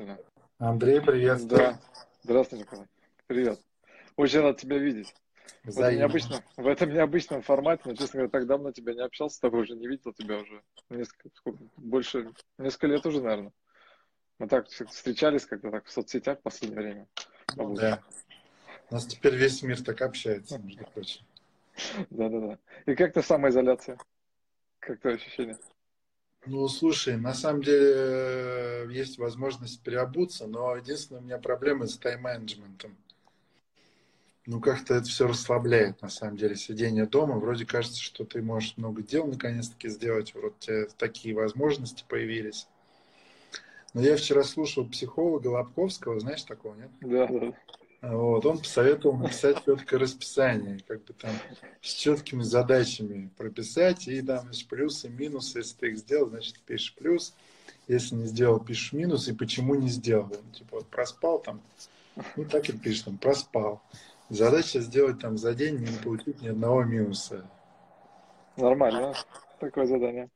замечательно. Андрей, привет. Да. Здравствуй, Николай. Привет. Очень рад тебя видеть. В этом, необычном, в этом необычном формате, но, честно говоря, так давно тебя не общался с тобой, уже не видел тебя уже несколько, сколько, больше, несколько лет уже, наверное. Мы так встречались как-то так в соцсетях в последнее время. Ну, да. У нас теперь весь мир так общается, между прочим. Да-да-да. И как ты самоизоляция? Как твое ощущение? Ну, слушай, на самом деле э, есть возможность переобуться, но единственная у меня проблема с тайм-менеджментом. Ну, как-то это все расслабляет, на самом деле, сидение дома. Вроде кажется, что ты можешь много дел наконец-таки сделать. Вот у тебя такие возможности появились. Но я вчера слушал психолога Лобковского, знаешь такого, нет? Да, да. Вот, он посоветовал написать четкое расписание, как бы там с четкими задачами прописать, и там есть плюсы, минусы, если ты их сделал, значит пишешь плюс, если не сделал, пишешь минус, и почему не сделал. Типа вот проспал там, ну так и пишешь там, проспал. Задача сделать там за день не получить ни одного минуса. Нормально, такое задание.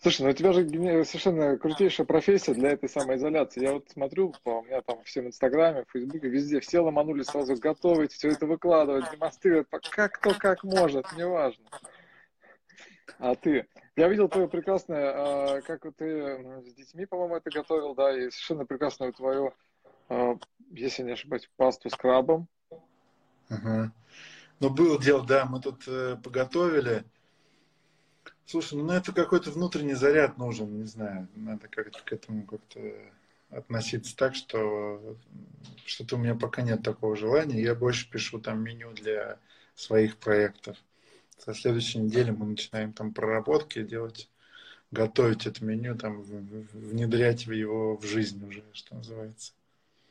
Слушай, ну у тебя же совершенно крутейшая профессия для этой самой изоляции. Я вот смотрю, у меня там всем Инстаграме, Фейсбуке, везде все ломанули сразу готовить, все это выкладывать, демонстрировать, как кто как может, неважно. А ты? Я видел твое прекрасное, а, как ты с детьми, по-моему, это готовил, да, и совершенно прекрасную твою, а, если не ошибаюсь, пасту с крабом. Ага. Ну, было дело, да, мы тут э, поготовили. Слушай, ну это какой-то внутренний заряд нужен, не знаю, надо как-то к этому как-то относиться так, что что-то у меня пока нет такого желания. Я больше пишу там меню для своих проектов. Со следующей недели мы начинаем там проработки делать, готовить это меню, там внедрять его в жизнь уже, что называется.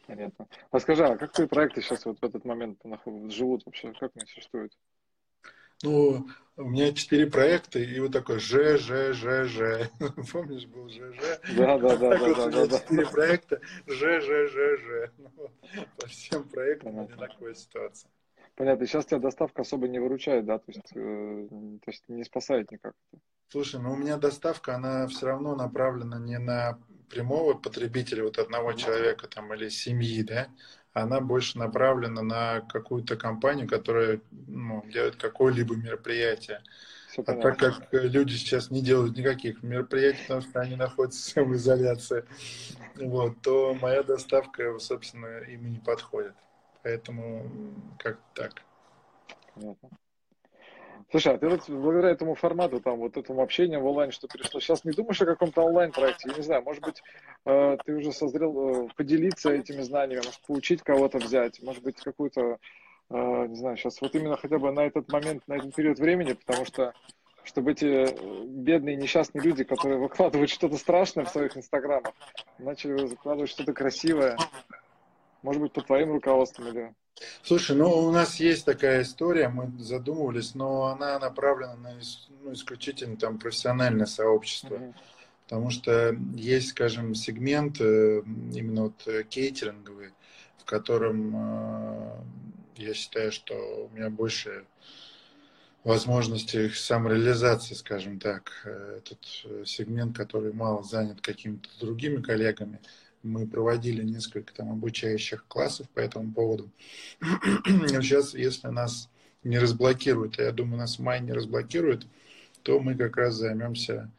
Понятно. А скажи, а как твои проекты сейчас вот в этот момент живут вообще? Как они существуют? Ну, у меня четыре проекта, и вот такой Ж, Ж, Ж, Ж. Помнишь, был Ж, Ж? Да, да, да, да, да, да, да. Четыре проекта, Ж, Ж, Ж, Ж. Ну, по всем проектам у меня такая ситуация. Понятно. Сейчас тебя доставка особо не выручает, да? То есть, э, то есть не спасает никак. Слушай, ну у меня доставка, она все равно направлена не на прямого потребителя, вот одного человека там или семьи, да, она больше направлена на какую-то компанию, которая ну, делает какое-либо мероприятие. Все а так как люди сейчас не делают никаких мероприятий, потому что они находятся в изоляции, вот, то моя доставка, собственно, им не подходит. Поэтому как так. Понятно. Слушай, а ты вот благодаря этому формату, там, вот этому общению в онлайн, что перешло, сейчас не думаешь о каком-то онлайн-проекте? Я не знаю, может быть, э, ты уже созрел э, поделиться этими знаниями, может, поучить кого-то взять, может быть, какую-то, э, не знаю, сейчас вот именно хотя бы на этот момент, на этот период времени, потому что чтобы эти бедные несчастные люди, которые выкладывают что-то страшное в своих инстаграмах, начали выкладывать что-то красивое, может быть, под твоим руководством или Слушай, ну у нас есть такая история, мы задумывались, но она направлена на ну, исключительно там профессиональное сообщество. Mm-hmm. Потому что есть, скажем, сегмент э, именно вот э, кейтеринговый, в котором э, я считаю, что у меня больше возможностей самореализации, скажем так. Этот сегмент, который мало занят какими-то другими коллегами мы проводили несколько там обучающих классов по этому поводу. Сейчас, если нас не разблокируют, а я думаю, нас в мае не разблокируют, то мы как раз займемся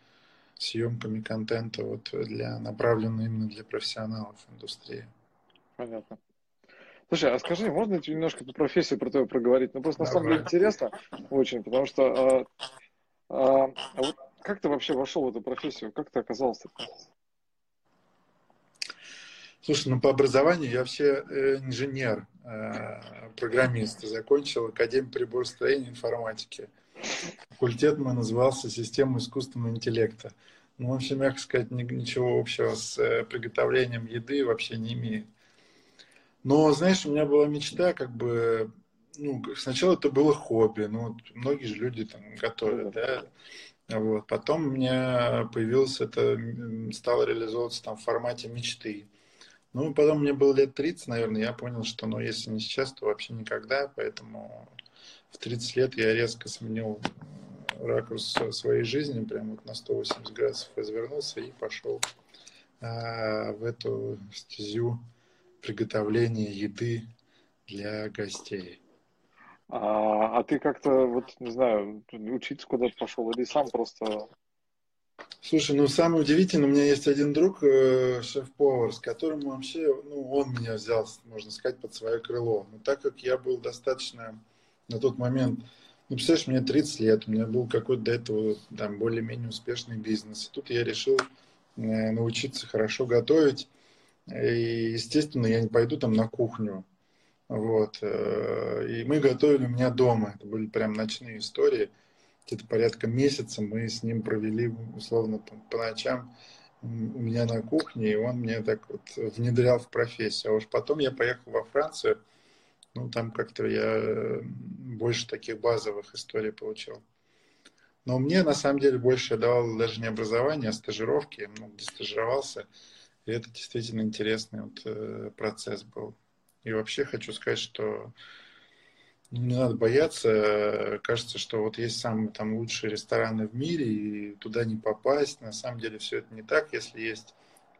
съемками контента вот для направленного именно для профессионалов индустрии. Понятно. Слушай, а скажи, можно немножко по профессии про твою проговорить? Ну, просто Давай. на самом деле интересно очень, потому что а, а, а вот как ты вообще вошел в эту профессию? Как ты оказался? Слушай, ну по образованию я вообще э, инженер, э, программист. Закончил Академию приборостроения и информатики. Факультет мой назывался «Система искусственного интеллекта». Ну, вообще, мягко сказать, ничего общего с э, приготовлением еды вообще не имеет. Но, знаешь, у меня была мечта, как бы, ну, сначала это было хобби, ну, вот многие же люди там готовят, да, вот. Потом у меня появилось это, стало реализовываться там в формате мечты. Ну, потом мне было лет 30, наверное, я понял, что, ну, если не сейчас, то вообще никогда, поэтому в 30 лет я резко сменил ракурс своей жизни, прям вот на 180 градусов развернулся и пошел а, в эту стезю приготовления еды для гостей. А, а ты как-то, вот, не знаю, учиться куда-то пошел или сам просто... Слушай, ну самое удивительное, у меня есть один друг, э, шеф-повар, с которым вообще, ну, он меня взял, можно сказать, под свое крыло. Но так как я был достаточно на тот момент, ну, представляешь, мне 30 лет, у меня был какой-то до этого там более-менее успешный бизнес. И тут я решил э, научиться хорошо готовить. И, естественно, я не пойду там на кухню. Вот. Э, и мы готовили у меня дома. Это были прям ночные истории. Где-то порядка месяца мы с ним провели, условно, по, по ночам у меня на кухне, и он мне так вот внедрял в профессию. А уж потом я поехал во Францию, ну, там как-то я больше таких базовых историй получил. Но мне, на самом деле, больше давал даже не образование, а стажировки. Я много где стажировался. И это действительно интересный вот, э, процесс был. И вообще хочу сказать, что ну, не надо бояться. Кажется, что вот есть самые там лучшие рестораны в мире, и туда не попасть. На самом деле все это не так. Если есть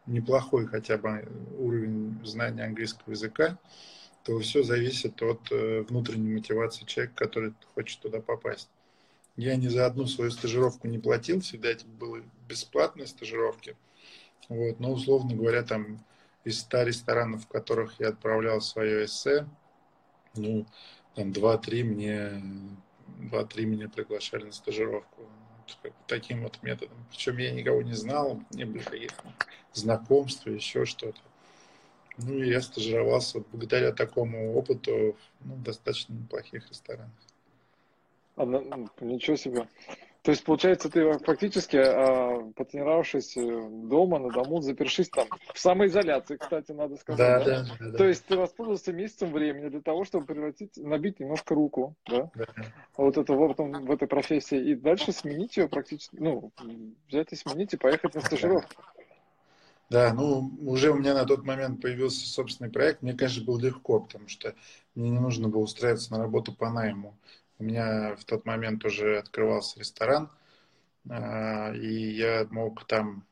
неплохой хотя бы уровень знания английского языка, то все зависит от э, внутренней мотивации человека, который хочет туда попасть. Я ни за одну свою стажировку не платил, всегда это были бесплатные стажировки. Вот, но, условно говоря, там из 100 ресторанов, в которых я отправлял свое эссе, ну, там 2-3 мне, 2-3 меня приглашали на стажировку. Таким вот методом. Причем я никого не знал, не были каких-то знакомств, еще что-то. Ну, и я стажировался благодаря такому опыту ну, в достаточно неплохих ресторанах. А, ну, ничего себе. То есть, получается, ты фактически, а, потренировавшись э, дома, на дому, запершись там, в самоизоляции, кстати, надо сказать. Да, да, да, да. То есть, ты воспользовался месяцем времени для того, чтобы превратить, набить немножко руку, да? да. Вот это в, этом, в этой профессии. И дальше сменить ее практически, ну, взять и сменить и поехать на стажировку. Да, ну, уже у меня на тот момент появился собственный проект. Мне, конечно, было легко, потому что мне не нужно было устраиваться на работу по найму. У меня в тот момент уже открывался ресторан, а, и я мог там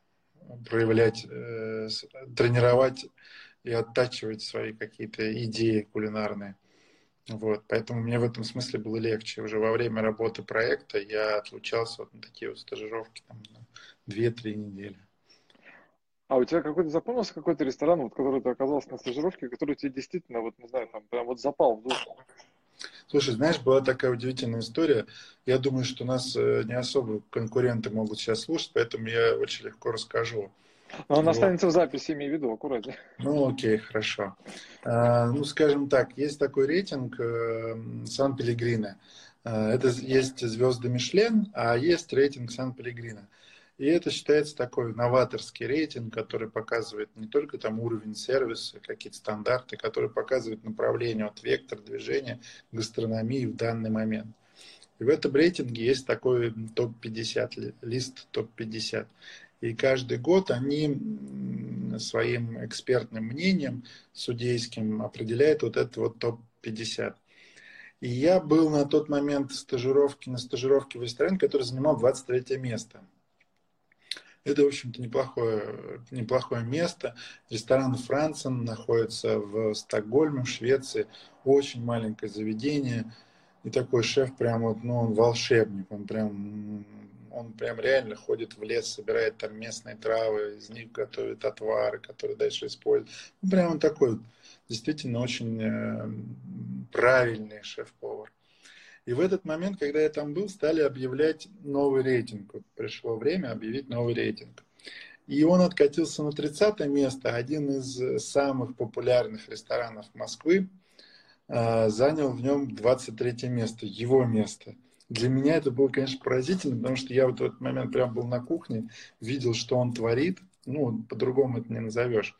проявлять, э, тренировать и оттачивать свои какие-то идеи кулинарные. Вот, поэтому мне в этом смысле было легче. Уже во время работы проекта я отлучался вот на такие вот стажировки там, на 2-3 недели. А у тебя какой-то запомнился какой-то ресторан, вот, который ты оказался на стажировке, который тебе действительно, вот, не знаю, там, прям вот запал в душу? Слушай, знаешь, была такая удивительная история. Я думаю, что нас э, не особо конкуренты могут сейчас слушать, поэтому я очень легко расскажу. Но он вот. останется в записи, имею в виду, аккуратнее. Ну, окей, хорошо. А, ну, скажем так, есть такой рейтинг э, Сан-Пелегрино. А, это есть звезды Мишлен, а есть рейтинг Сан-Пелегрино. И это считается такой новаторский рейтинг, который показывает не только там уровень сервиса, какие-то стандарты, который показывает направление, от вектор движения гастрономии в данный момент. И в этом рейтинге есть такой топ-50, лист топ-50. И каждый год они своим экспертным мнением судейским определяют вот этот вот топ-50. И я был на тот момент стажировки, на стажировке в ресторане, который занимал 23 место. Это, в общем-то, неплохое, неплохое место. Ресторан Франсен находится в Стокгольме, в Швеции. Очень маленькое заведение. И такой шеф прям вот, ну, он волшебник. Он прям, он прям реально ходит в лес, собирает там местные травы, из них готовит отвары, которые дальше использует. Ну, прям он такой действительно очень э, правильный шеф-повар. И в этот момент, когда я там был, стали объявлять новый рейтинг. Пришло время объявить новый рейтинг. И он откатился на 30 место. Один из самых популярных ресторанов Москвы а, занял в нем 23 место, его место. Для меня это было, конечно, поразительно, потому что я вот в этот момент прям был на кухне, видел, что он творит. Ну, по-другому это не назовешь.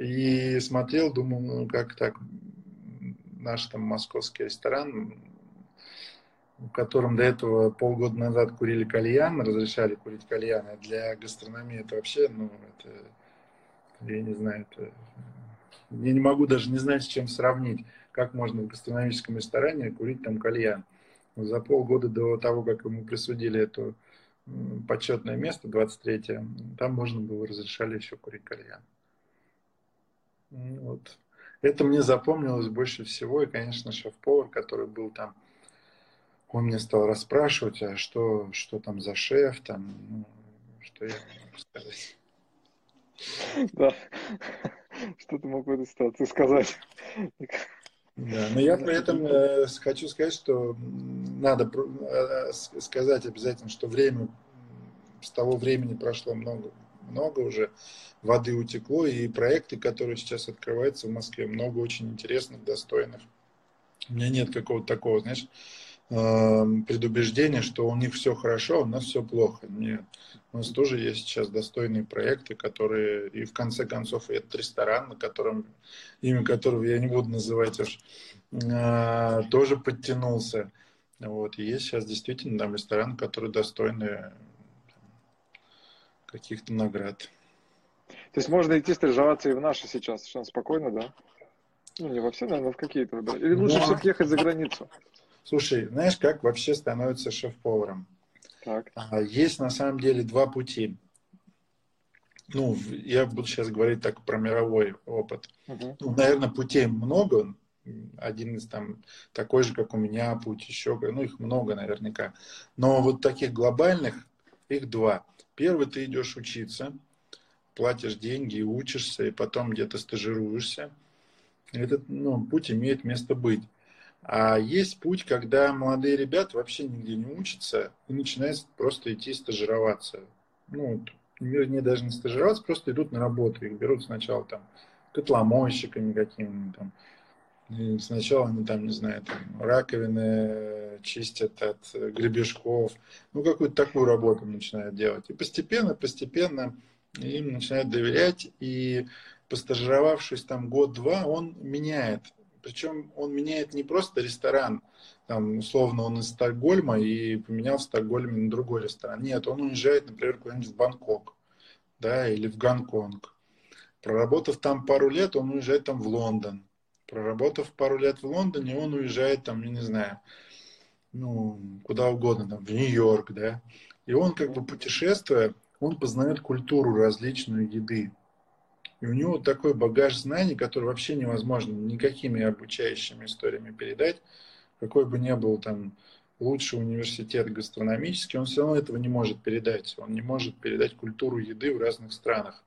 И смотрел, думал, ну как так, наш там московский ресторан, в котором до этого полгода назад курили кальян, разрешали курить кальян, а для гастрономии это вообще, ну, это, я не знаю, это, я не могу даже не знать, с чем сравнить, как можно в гастрономическом ресторане курить там кальян. За полгода до того, как ему присудили эту почетное место, 23-е, там можно было, разрешали еще курить кальян. Вот. Это мне запомнилось больше всего, и, конечно, шеф-повар, который был там, он мне стал расспрашивать, а что, что там за шеф, там, ну, что я могу сказать. Да, что ты мог в этой ситуации сказать? Да, но я при этом э, хочу сказать, что надо э, сказать обязательно, что время с того времени прошло много, много уже воды утекло, и проекты, которые сейчас открываются в Москве, много очень интересных, достойных. У меня нет какого-то такого, знаешь, предубеждение, что у них все хорошо, а у нас все плохо. Нет. У нас тоже есть сейчас достойные проекты, которые, и в конце концов, и этот ресторан, на котором, имя которого я не буду называть уж, э, тоже подтянулся. Вот. И есть сейчас действительно там ресторан, который достойный каких-то наград. То есть можно идти стажироваться и в наши сейчас совершенно спокойно, да? Ну, не во все, наверное, в какие-то выбрать. Или лучше но... все-таки ехать за границу? Слушай, знаешь, как вообще становится шеф-поваром? Так. А, есть на самом деле два пути. Ну, я буду сейчас говорить так про мировой опыт. Угу. Ну, наверное, путей много. Один из там такой же, как у меня, путь еще, ну, их много наверняка. Но вот таких глобальных, их два. Первый, ты идешь учиться, платишь деньги и учишься, и потом где-то стажируешься. Этот ну, путь имеет место быть. А есть путь, когда молодые ребята вообще нигде не учатся и начинают просто идти стажироваться. Ну, не даже не стажироваться, просто идут на работу. Их берут сначала там котломойщиками какими-нибудь там. И сначала они там, не знаю, там, раковины чистят от гребешков. Ну, какую-то такую работу начинают делать. И постепенно, постепенно им начинают доверять. И постажировавшись там год-два, он меняет причем он меняет не просто ресторан, там, условно, он из Стокгольма и поменял в Стокгольме на другой ресторан. Нет, он уезжает, например, куда-нибудь в Бангкок, да, или в Гонконг. Проработав там пару лет, он уезжает там в Лондон. Проработав пару лет в Лондоне, он уезжает там, я не знаю, ну, куда угодно, там, в Нью-Йорк, да. И он, как бы путешествуя, он познает культуру различную еды. И у него такой багаж знаний, который вообще невозможно никакими обучающими историями передать. Какой бы ни был там лучший университет гастрономический, он все равно этого не может передать. Он не может передать культуру еды в разных странах.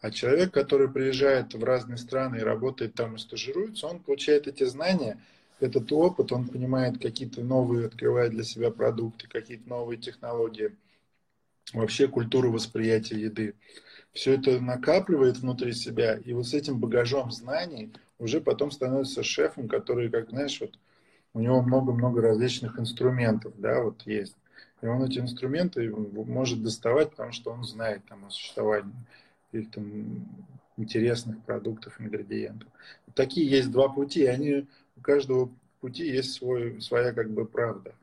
А человек, который приезжает в разные страны и работает там и стажируется, он получает эти знания, этот опыт, он понимает какие-то новые, открывает для себя продукты, какие-то новые технологии, вообще культуру восприятия еды все это накапливает внутри себя, и вот с этим багажом знаний уже потом становится шефом, который, как знаешь, вот у него много-много различных инструментов, да, вот есть. И он эти инструменты может доставать, потому что он знает там о существовании их там интересных продуктов, ингредиентов. Такие есть два пути, они у каждого пути есть свой, своя как бы правда.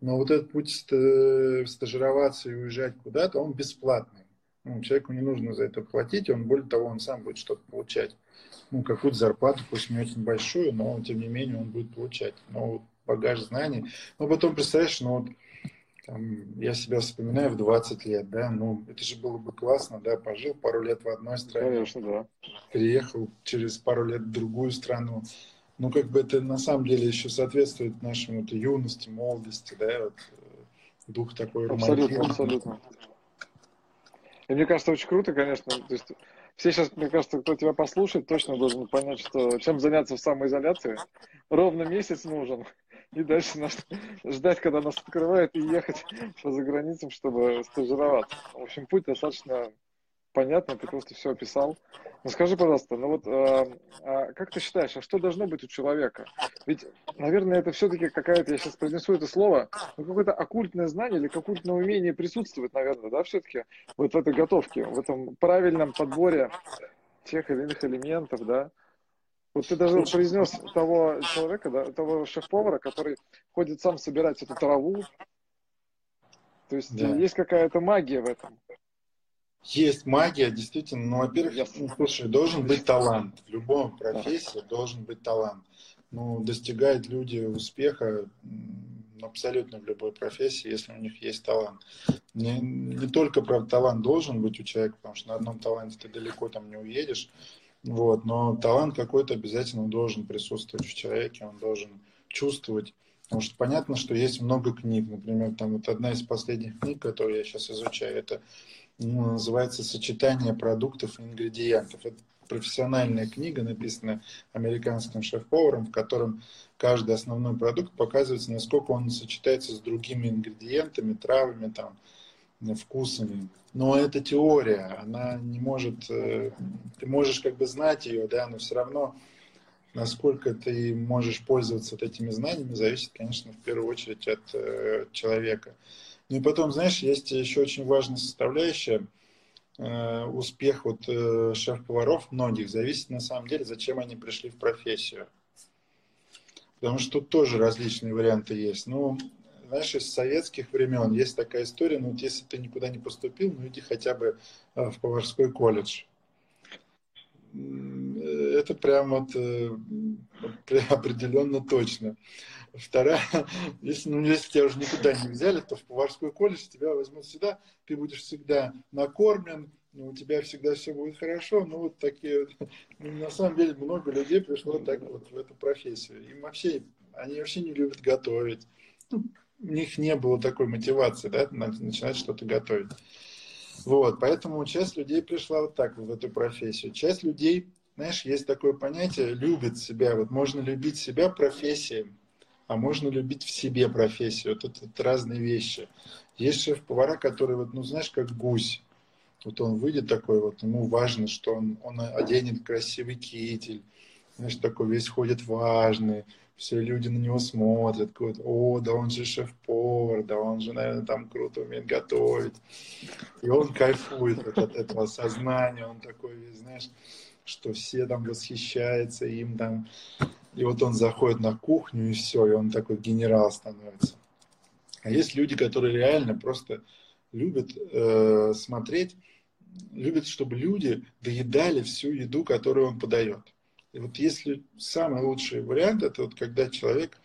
Но вот этот путь стажироваться и уезжать куда-то, он бесплатный. Ну, человеку не нужно за это платить, он, более того, он сам будет что-то получать. Ну, какую-то зарплату, пусть не очень большую, но, тем не менее, он будет получать. Но вот багаж знаний. Ну, потом, представляешь, ну, вот, там, я себя вспоминаю в 20 лет, да, ну, это же было бы классно, да, пожил пару лет в одной стране. Конечно, да. Переехал через пару лет в другую страну. Ну, как бы это на самом деле еще соответствует нашему вот, юности, молодости, да, вот, э, дух такой Абсолютно, абсолютно. И мне кажется, очень круто, конечно. То есть все сейчас, мне кажется, кто тебя послушает, точно должен понять, что чем заняться в самоизоляции. Ровно месяц нужен. И дальше нас, ждать, когда нас открывают, и ехать по заграницам, чтобы стажироваться. В общем, путь достаточно понятно, ты просто все описал. Ну скажи, пожалуйста, ну вот э, э, как ты считаешь, а что должно быть у человека? Ведь, наверное, это все-таки какая-то, я сейчас произнесу это слово, ну какое-то оккультное знание или оккультное умение присутствует, наверное, да, все-таки вот в этой готовке, в этом правильном подборе тех или иных элементов, да. Вот ты даже произнес того человека, да, того шеф-повара, который ходит сам собирать эту траву. То есть да. есть какая-то магия в этом. Есть магия, действительно. Ну, во-первых, ну, слушай, должен быть талант. В любом профессии должен быть талант. Ну, достигают люди успеха абсолютно в любой профессии, если у них есть талант. Не, не только, правда, талант должен быть у человека, потому что на одном таланте ты далеко там не уедешь, вот, но талант какой-то обязательно должен присутствовать в человеке, он должен чувствовать. Потому что понятно, что есть много книг. Например, там вот одна из последних книг, которую я сейчас изучаю, это называется «Сочетание продуктов и ингредиентов». Это профессиональная книга, написанная американским шеф-поваром, в котором каждый основной продукт показывается, насколько он сочетается с другими ингредиентами, травами, там, вкусами. Но это теория, она не может, э, ты можешь как бы знать ее, да, но все равно насколько ты можешь пользоваться вот этими знаниями, зависит, конечно, в первую очередь от э, человека. Ну потом, знаешь, есть еще очень важная составляющая. Э, успех вот э, шеф-поваров многих зависит на самом деле, зачем они пришли в профессию. Потому что тут тоже различные варианты есть. Ну, знаешь, из советских времен есть такая история, ну, вот если ты никуда не поступил, ну, иди хотя бы э, в поварской колледж. Это прям вот определенно точно. Вторая, если, ну, если тебя уже никуда не взяли, то в поварской колледж тебя возьмут сюда, ты будешь всегда накормлен, ну, у тебя всегда все будет хорошо. Ну, вот такие, ну, на самом деле, много людей пришло так вот в эту профессию. Им вообще, они вообще не любят готовить. Ну, у них не было такой мотивации, да, начинать что-то готовить. Вот, поэтому часть людей пришла вот так в эту профессию. Часть людей, знаешь, есть такое понятие, любит себя. Вот можно любить себя профессией, а можно любить в себе профессию. Вот это, это разные вещи. Есть шеф-повара, который, вот, ну, знаешь, как гусь. Вот он выйдет такой, вот ему важно, что он, он оденет красивый китель, знаешь, такой весь ходит важный, все люди на него смотрят, говорят, о, да он же шеф-повар, да он же, наверное, там круто умеет готовить. И он кайфует вот от этого сознания, он такой знаешь, что все там восхищаются им там. И вот он заходит на кухню, и все, и он такой генерал становится. А есть люди, которые реально просто любят э, смотреть, любят, чтобы люди доедали всю еду, которую он подает. И вот если самый лучший вариант, это вот когда человек,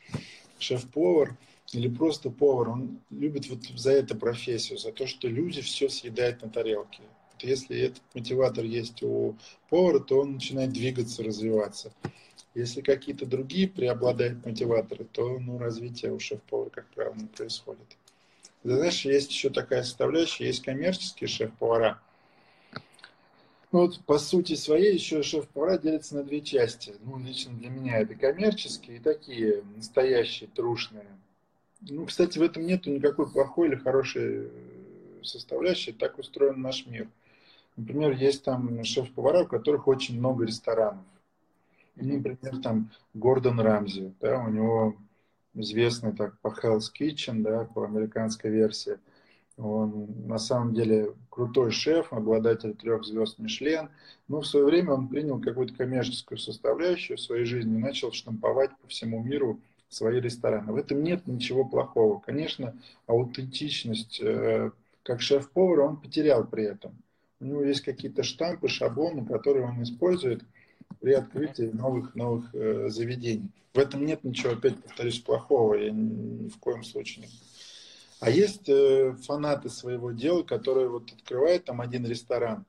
шеф-повар или просто повар, он любит вот за это профессию, за то, что люди все съедают на тарелке. Вот если этот мотиватор есть у повара, то он начинает двигаться, развиваться. Если какие-то другие преобладают мотиваторы, то ну, развитие у шеф-повара, как правило, не происходит. Ты знаешь, есть еще такая составляющая, есть коммерческие шеф-повара. Ну, вот по сути своей еще шеф-повара делится на две части. Ну, лично для меня это коммерческие и такие настоящие, трушные. Ну, кстати, в этом нету никакой плохой или хорошей составляющей. Так устроен наш мир. Например, есть там шеф-повара, у которых очень много ресторанов. Например, там Гордон Рамзи, да, у него известный так по Hell's Kitchen, да, по американской версии. Он на самом деле крутой шеф, обладатель трех звезд Мишлен. Но в свое время он принял какую-то коммерческую составляющую в своей жизни и начал штамповать по всему миру свои рестораны. В этом нет ничего плохого. Конечно, аутентичность э, как шеф-повар он потерял при этом. У него есть какие-то штампы, шаблоны, которые он использует – при открытии новых, новых э, заведений. В этом нет ничего, опять повторюсь, плохого, я ни, ни в коем случае. А есть э, фанаты своего дела, которые вот открывают там один ресторан,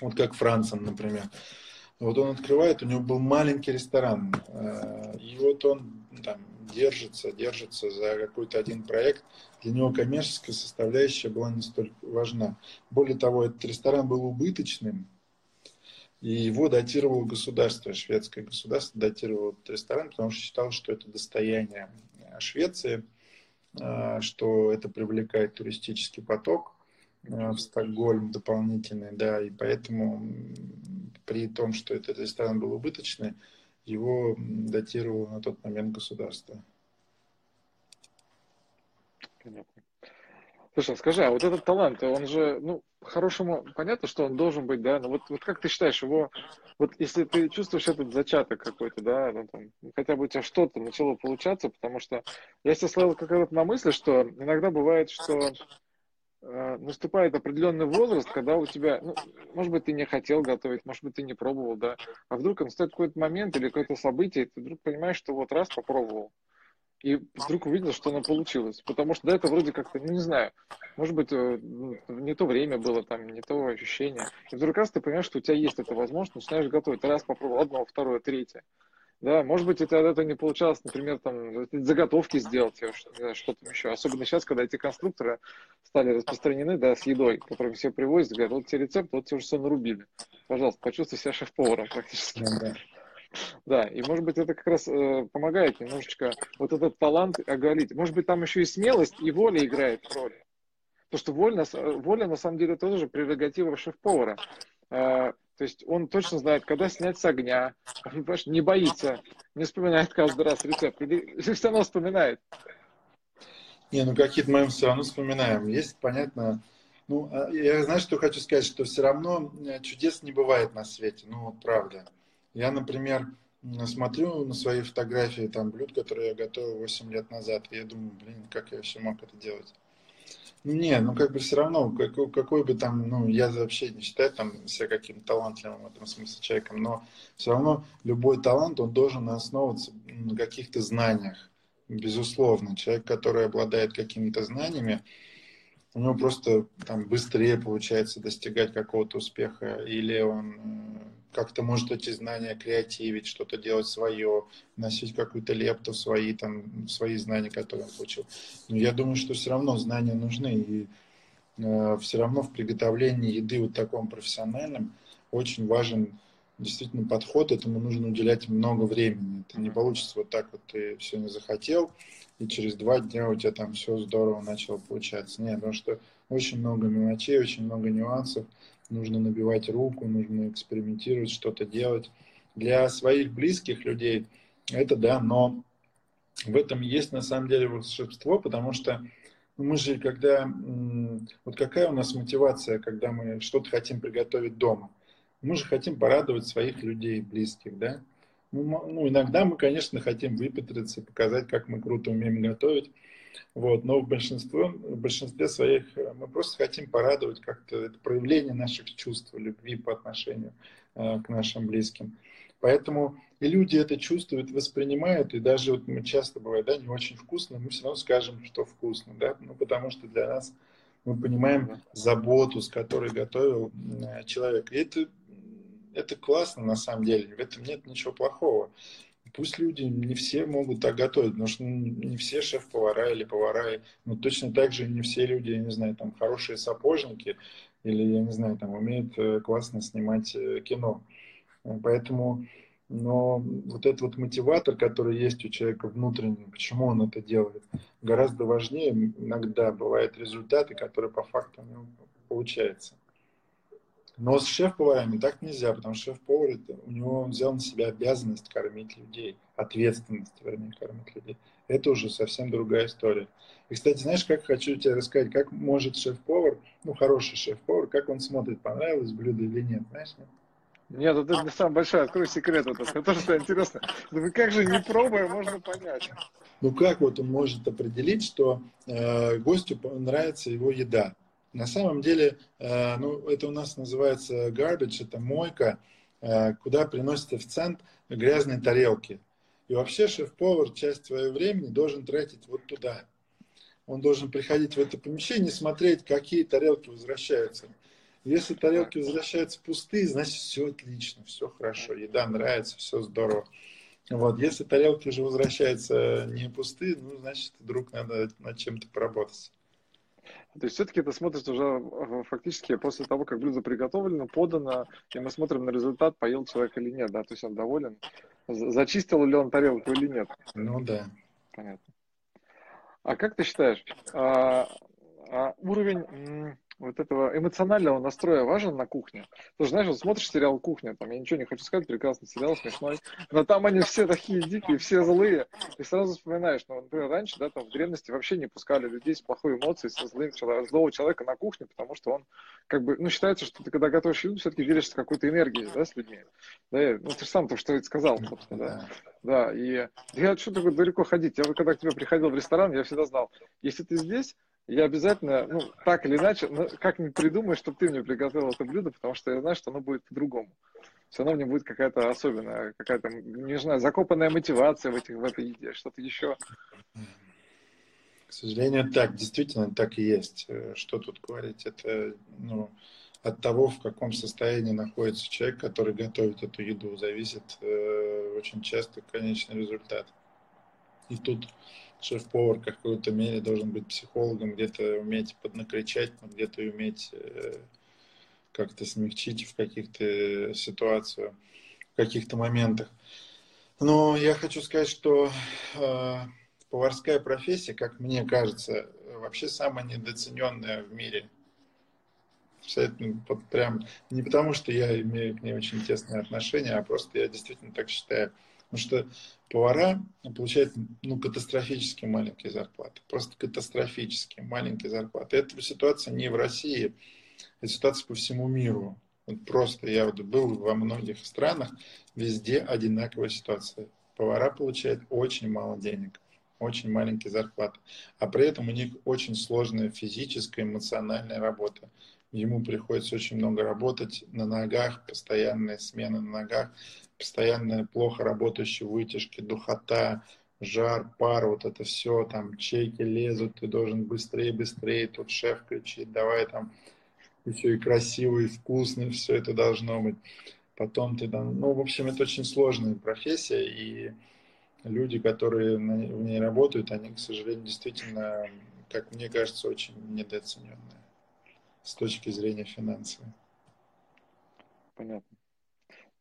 вот как Францен, например. Вот он открывает, у него был маленький ресторан, э, и вот он там держится, держится за какой-то один проект. Для него коммерческая составляющая была не столь важна. Более того, этот ресторан был убыточным, и его датировало государство, шведское государство датировало этот ресторан, потому что считало, что это достояние э, Швеции, э, что это привлекает туристический поток э, в Стокгольм дополнительный, да, и поэтому при том, что этот ресторан был убыточный, его датировало на тот момент государство. Понятно. Слушай, скажи, а вот этот талант, он же, ну, хорошему понятно, что он должен быть, да, но вот, вот как ты считаешь, его, вот если ты чувствуешь этот зачаток какой-то, да, ну, там, хотя бы у тебя что-то начало получаться, потому что я сейчас словил какая-то на мысль, что иногда бывает, что э, наступает определенный возраст, когда у тебя, ну, может быть, ты не хотел готовить, может быть, ты не пробовал, да, а вдруг настает какой-то момент или какое-то событие, и ты вдруг понимаешь, что вот раз попробовал, и вдруг увидел, что оно получилось. Потому что до этого вроде как-то, ну не знаю, может быть, э, не то время было, там, не то ощущение. И вдруг раз ты понимаешь, что у тебя есть эта возможность, начинаешь готовить. Раз попробовал одно, второе, третье. Да, может быть, это это не получалось, например, там, заготовки сделать, что-то еще. Особенно сейчас, когда эти конструкторы стали распространены, да, с едой, которые все привозят, говорят, вот те рецепты, вот те уже все нарубили. Пожалуйста, почувствуй себя шеф-поваром практически. Да. Да, и может быть это как раз э, помогает немножечко вот этот талант оголить. Может быть там еще и смелость и воля играет роль. Потому что воля, воля на самом деле тоже прерогатива шеф-повара. Э, то есть он точно знает, когда снять с огня, не боится, не вспоминает каждый раз рецепт. Или все равно вспоминает. Не, ну какие-то мы все равно вспоминаем. Есть, понятно, ну, а я знаю, что хочу сказать, что все равно э, чудес не бывает на свете, ну вот правда. Я, например, смотрю на свои фотографии там блюд, которые я готовил 8 лет назад, и я думаю, блин, как я вообще мог это делать? Ну, не, ну как бы все равно, какой, какой бы там, ну, я вообще не считаю там себя каким-то талантливым в этом смысле человеком, но все равно любой талант, он должен основываться на каких-то знаниях, безусловно. Человек, который обладает какими-то знаниями, у него просто там быстрее получается достигать какого-то успеха, или он э, как-то может эти знания креативить, что-то делать свое, носить какую-то лепту в свои, там, в свои знания, которые он получил. Но я думаю, что все равно знания нужны, и э, все равно в приготовлении еды вот таком профессиональном очень важен действительно подход, этому нужно уделять много времени. Это не получится вот так вот ты сегодня захотел, и через два дня у тебя там все здорово начало получаться. Нет, потому что очень много мелочей, очень много нюансов, нужно набивать руку, нужно экспериментировать, что-то делать. Для своих близких людей это да, но в этом есть на самом деле волшебство, потому что мы же, когда... Вот какая у нас мотивация, когда мы что-то хотим приготовить дома? Мы же хотим порадовать своих людей, близких, да? Ну, ну иногда мы, конечно, хотим выпетриться, показать, как мы круто умеем готовить. Вот, но в большинстве, в большинстве своих э, мы просто хотим порадовать как-то это проявление наших чувств, любви по отношению э, к нашим близким. Поэтому и люди это чувствуют, воспринимают, и даже вот мы часто бывает, да, не очень вкусно, мы все равно скажем, что вкусно, да, ну потому что для нас мы понимаем заботу, с которой готовил э, человек. И это, это классно на самом деле, в этом нет ничего плохого. Пусть люди не все могут так готовить, потому что не все шеф-повара или повара, ну точно так же не все люди, я не знаю, там хорошие сапожники или, я не знаю, там умеют э, классно снимать э, кино. Поэтому, но вот этот вот мотиватор, который есть у человека внутренний, почему он это делает, гораздо важнее иногда бывают результаты, которые по факту у него получаются. Но с шеф-поварами так нельзя, потому что шеф-повар, это, у него он взял на себя обязанность кормить людей, ответственность, вернее, кормить людей. Это уже совсем другая история. И, кстати, знаешь, как хочу тебе рассказать, как может шеф-повар, ну, хороший шеф-повар, как он смотрит, понравилось блюдо или нет, знаешь, нет? Нет, это не самый большой, открой секрет. Это, это тоже что интересно. Ну как же не пробуя, можно понять. Ну как вот он может определить, что э, гостю нравится его еда? На самом деле, э, ну, это у нас называется garbage, это мойка, э, куда приносят официант грязные тарелки. И вообще шеф-повар часть своего времени должен тратить вот туда. Он должен приходить в это помещение смотреть, какие тарелки возвращаются. Если тарелки возвращаются пустые, значит все отлично, все хорошо, еда нравится, все здорово. Вот. Если тарелки уже возвращаются не пустые, ну, значит, вдруг надо над чем-то поработать. То есть все-таки это смотрится уже э, фактически после того, как блюдо приготовлено, подано, и мы смотрим на результат, поел человек или нет, да, то есть он доволен, зачистил ли он тарелку или нет. Ну да. Понятно. А как ты считаешь, а, а уровень вот этого эмоционального настроя важен на кухне. Ты же знаешь, вот смотришь сериал «Кухня», там, я ничего не хочу сказать, прекрасный сериал, смешной, но там они все такие дикие, все злые. И сразу вспоминаешь, ну, например, раньше, да, там, в древности вообще не пускали людей с плохой эмоцией, со злым злого человека на кухню, потому что он, как бы, ну, считается, что ты, когда готовишь еду, все-таки делишься какой-то энергией, да, с людьми. Да, ну, ты же сам то, что ведь сказал, собственно, да. Да, и я что такое далеко ходить? Я когда к тебе приходил в ресторан, я всегда знал, если ты здесь, я обязательно, ну, так или иначе, ну, как-нибудь придумаю, чтобы ты мне приготовил это блюдо, потому что я знаю, что оно будет по-другому. все равно в нем будет какая-то особенная, какая-то, не знаю, закопанная мотивация в, этих, в этой еде, что-то еще. К сожалению, так, действительно так и есть. Э, что тут говорить? Это, ну, от того, в каком состоянии находится человек, который готовит эту еду, зависит э, очень часто конечный результат. И тут шеф-повар в какой-то мере должен быть психологом, где-то уметь поднакричать, где-то уметь э, как-то смягчить в каких-то ситуациях, в каких-то моментах. Но я хочу сказать, что э, поварская профессия, как мне кажется, вообще самая недооцененная в мире. Абсолютно вот прям не потому, что я имею к ней очень тесные отношения, а просто я действительно так считаю. Потому что повара получают ну, катастрофически маленькие зарплаты. Просто катастрофически маленькие зарплаты. Эта ситуация не в России, это ситуация по всему миру. Вот просто я вот был во многих странах, везде одинаковая ситуация. Повара получают очень мало денег, очень маленькие зарплаты. А при этом у них очень сложная физическая, эмоциональная работа. Ему приходится очень много работать на ногах, постоянная смена на ногах, постоянно плохо работающие вытяжки, духота, жар, пар, вот это все, там чеки лезут, ты должен быстрее, быстрее, тут шеф кричит, давай там еще и красиво, и вкусно, все это должно быть. Потом ты там, ну, в общем, это очень сложная профессия, и люди, которые в ней работают, они, к сожалению, действительно, как мне кажется, очень недооцененные с точки зрения финансовой. Понятно.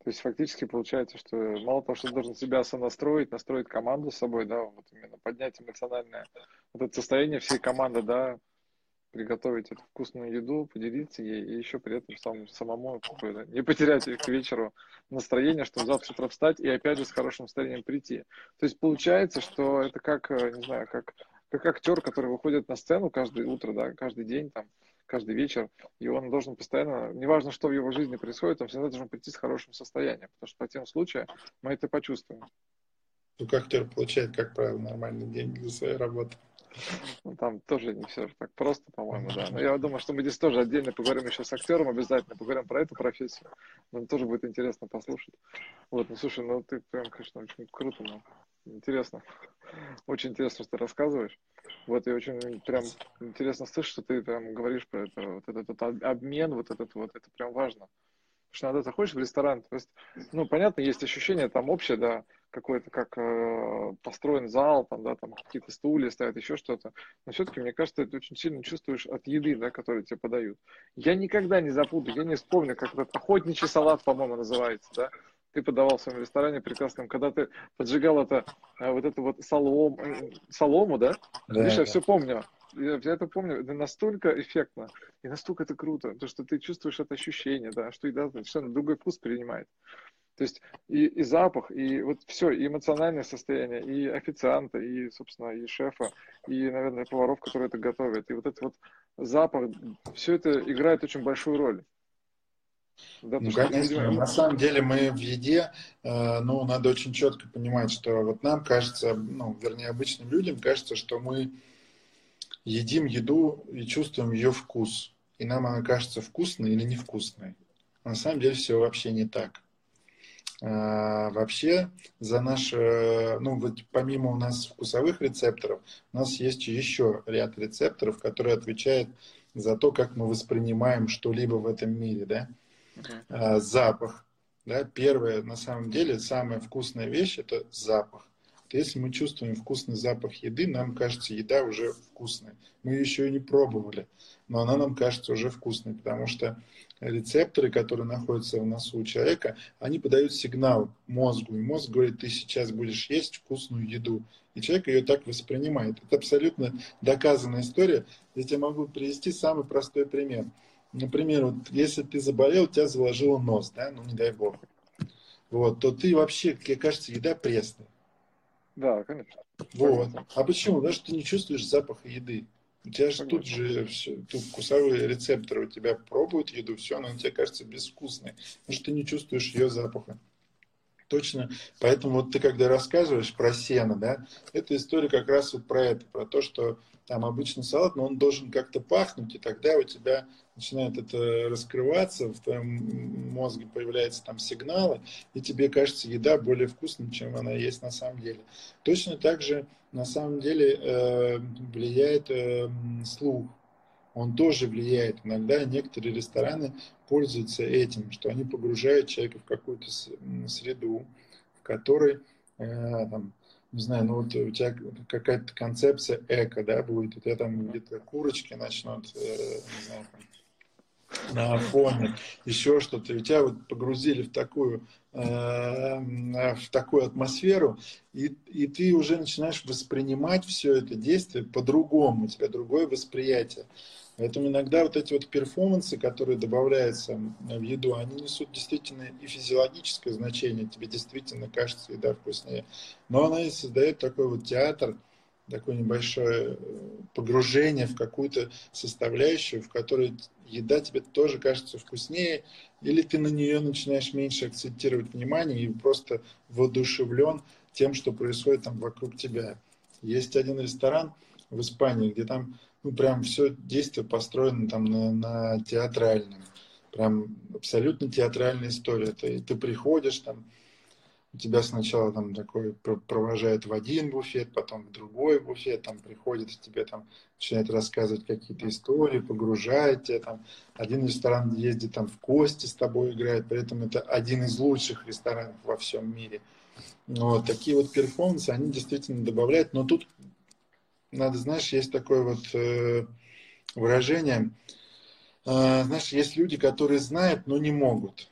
То есть фактически получается, что мало того, что должен себя сонастроить, настроить команду с собой, да, вот именно поднять эмоциональное вот это состояние всей команды, да, приготовить эту вкусную еду, поделиться ей, и еще при этом сам, самому не потерять к вечеру настроение, чтобы завтра с встать и опять же с хорошим настроением прийти. То есть получается, что это как, э, не знаю, как, как актер, который выходит на сцену каждое утро, да, каждый день там, каждый вечер, и он должен постоянно, неважно, что в его жизни происходит, он всегда должен прийти с хорошим состоянием, потому что в противном случае мы это почувствуем. Ну, как актер получает, как правило, нормальные деньги за свою работу. Ну, там тоже не все так просто, по-моему, да. Но я думаю, что мы здесь тоже отдельно поговорим еще с актером, обязательно поговорим про эту профессию. Нам тоже будет интересно послушать. Вот, ну слушай, ну ты прям, конечно, очень круто, ну, интересно. Очень интересно, что ты рассказываешь. Вот, и очень прям интересно слышать, что ты прям говоришь про это, вот этот, этот обмен, вот этот вот, это прям важно. Потому что иногда заходишь в ресторан, то есть, ну, понятно, есть ощущение там общее, да, какой-то как э, построен зал, там, да, там какие-то стулья стоят, еще что-то. Но все-таки, мне кажется, ты очень сильно чувствуешь от еды, да, которую тебе подают. Я никогда не забуду, я не вспомню, как этот охотничий салат, по-моему, называется, да ты подавал в своем ресторане прекрасном, когда ты поджигал это, э, вот эту вот солом, э, солому, да? да Видишь, да. я все помню. Я, я это помню, это настолько эффектно и настолько это круто, то, что ты чувствуешь это ощущение, да, что еда совершенно другой вкус принимает. То есть и, и запах, и вот все, и эмоциональное состояние, и официанта, и, собственно, и шефа, и, наверное, поваров, которые это готовят. И вот этот вот запах, все это играет очень большую роль. Да, ну, конечно, на самом деле мы в еде, э, ну, надо очень четко понимать, что вот нам кажется, ну, вернее, обычным людям кажется, что мы едим еду и чувствуем ее вкус. И нам она кажется вкусной или невкусной. На самом деле все вообще не так. А, вообще за наш, ну вот помимо у нас вкусовых рецепторов, у нас есть еще ряд рецепторов, которые отвечают за то, как мы воспринимаем что-либо в этом мире, да. Uh-huh. Запах, да, первое, на самом деле, самая вкусная вещь – это запах. Если мы чувствуем вкусный запах еды, нам кажется, еда уже вкусная. Мы ее еще и не пробовали, но она нам кажется уже вкусной, потому что рецепторы, которые находятся в носу у человека, они подают сигнал мозгу, и мозг говорит, ты сейчас будешь есть вкусную еду. И человек ее так воспринимает. Это абсолютно доказанная история. Я тебе могу привести самый простой пример. Например, вот если ты заболел, тебя заложило нос, да, ну не дай бог, вот, то ты вообще, тебе кажется, еда пресная. Да, конечно. Вот. А почему? Потому что ты не чувствуешь запаха еды. У тебя же тут же все, тут вкусовые рецепторы у тебя пробуют еду, все, но тебе кажется безвкусной, потому что ты не чувствуешь ее запаха. Точно. Поэтому вот ты когда рассказываешь про сено, да, эта история как раз вот про это, про то, что там обычный салат, но он должен как-то пахнуть, и тогда у тебя начинает это раскрываться, в твоем мозге появляются там сигналы, и тебе кажется еда более вкусной, чем она есть на самом деле. Точно так же на самом деле э, влияет э, слух. Он тоже влияет. Иногда некоторые рестораны пользуются этим, что они погружают человека в какую-то среду, в которой э, там, не знаю, ну вот у тебя какая-то концепция эко, да, будет, у тебя там где-то курочки начнут, э, не знаю, там, на фоне, еще что-то, и тебя вот погрузили в такую, э, в такую атмосферу, и, и ты уже начинаешь воспринимать все это действие по-другому, у тебя другое восприятие. Поэтому иногда вот эти вот перформансы, которые добавляются в еду, они несут действительно и физиологическое значение, тебе действительно кажется еда вкуснее. Но она и создает такой вот театр, такое небольшое погружение в какую-то составляющую, в которой еда тебе тоже кажется вкуснее, или ты на нее начинаешь меньше акцентировать внимание и просто воодушевлен тем, что происходит там вокруг тебя. Есть один ресторан в Испании, где там ну, прям все действие построено там на, на театральном. Прям абсолютно театральная история. Ты, ты приходишь, там, тебя сначала там такой провожает в один буфет, потом в другой буфет, там приходит тебе там начинает рассказывать какие-то истории, погружает тебя там. Один ресторан ездит там в кости с тобой играет, при этом это один из лучших ресторанов во всем мире. Вот, такие вот перформансы, они действительно добавляют, но тут надо, знаешь, есть такое вот э, выражение, э, знаешь, есть люди, которые знают, но не могут.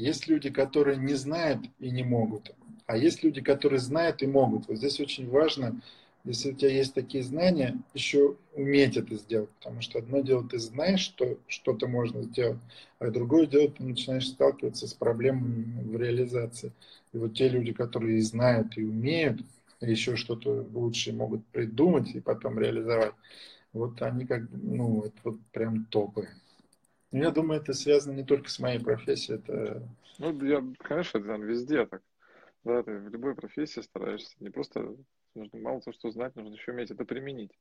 Есть люди, которые не знают и не могут. А есть люди, которые знают и могут. Вот здесь очень важно, если у тебя есть такие знания, еще уметь это сделать. Потому что одно дело, ты знаешь, что что-то можно сделать, а другое дело, ты начинаешь сталкиваться с проблемами в реализации. И вот те люди, которые и знают, и умеют, еще что-то лучше могут придумать и потом реализовать. Вот они как, ну, это вот прям топы. Ну, я думаю, это связано не только с моей профессией, это... Ну, я, конечно, это там везде так. Да, ты в любой профессии стараешься. Не просто нужно мало то, что знать, нужно еще уметь это применить.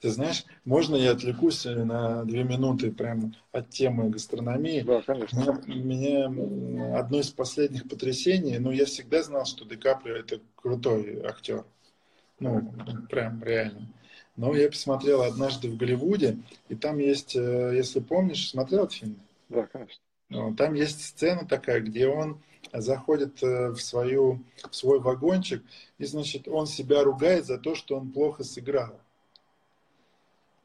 Ты знаешь, можно я отвлекусь на две минуты прямо от темы гастрономии? Да, конечно. Меня, меня одно из последних потрясений, ну, я всегда знал, что Ди Каприо это крутой актер. Ну, прям реально. Но я посмотрел однажды в Голливуде, и там есть, э, если помнишь, смотрел этот фильм? Да, конечно. Ну, там есть сцена такая, где он заходит э, в, свою, в свой вагончик, и, значит, он себя ругает за то, что он плохо сыграл.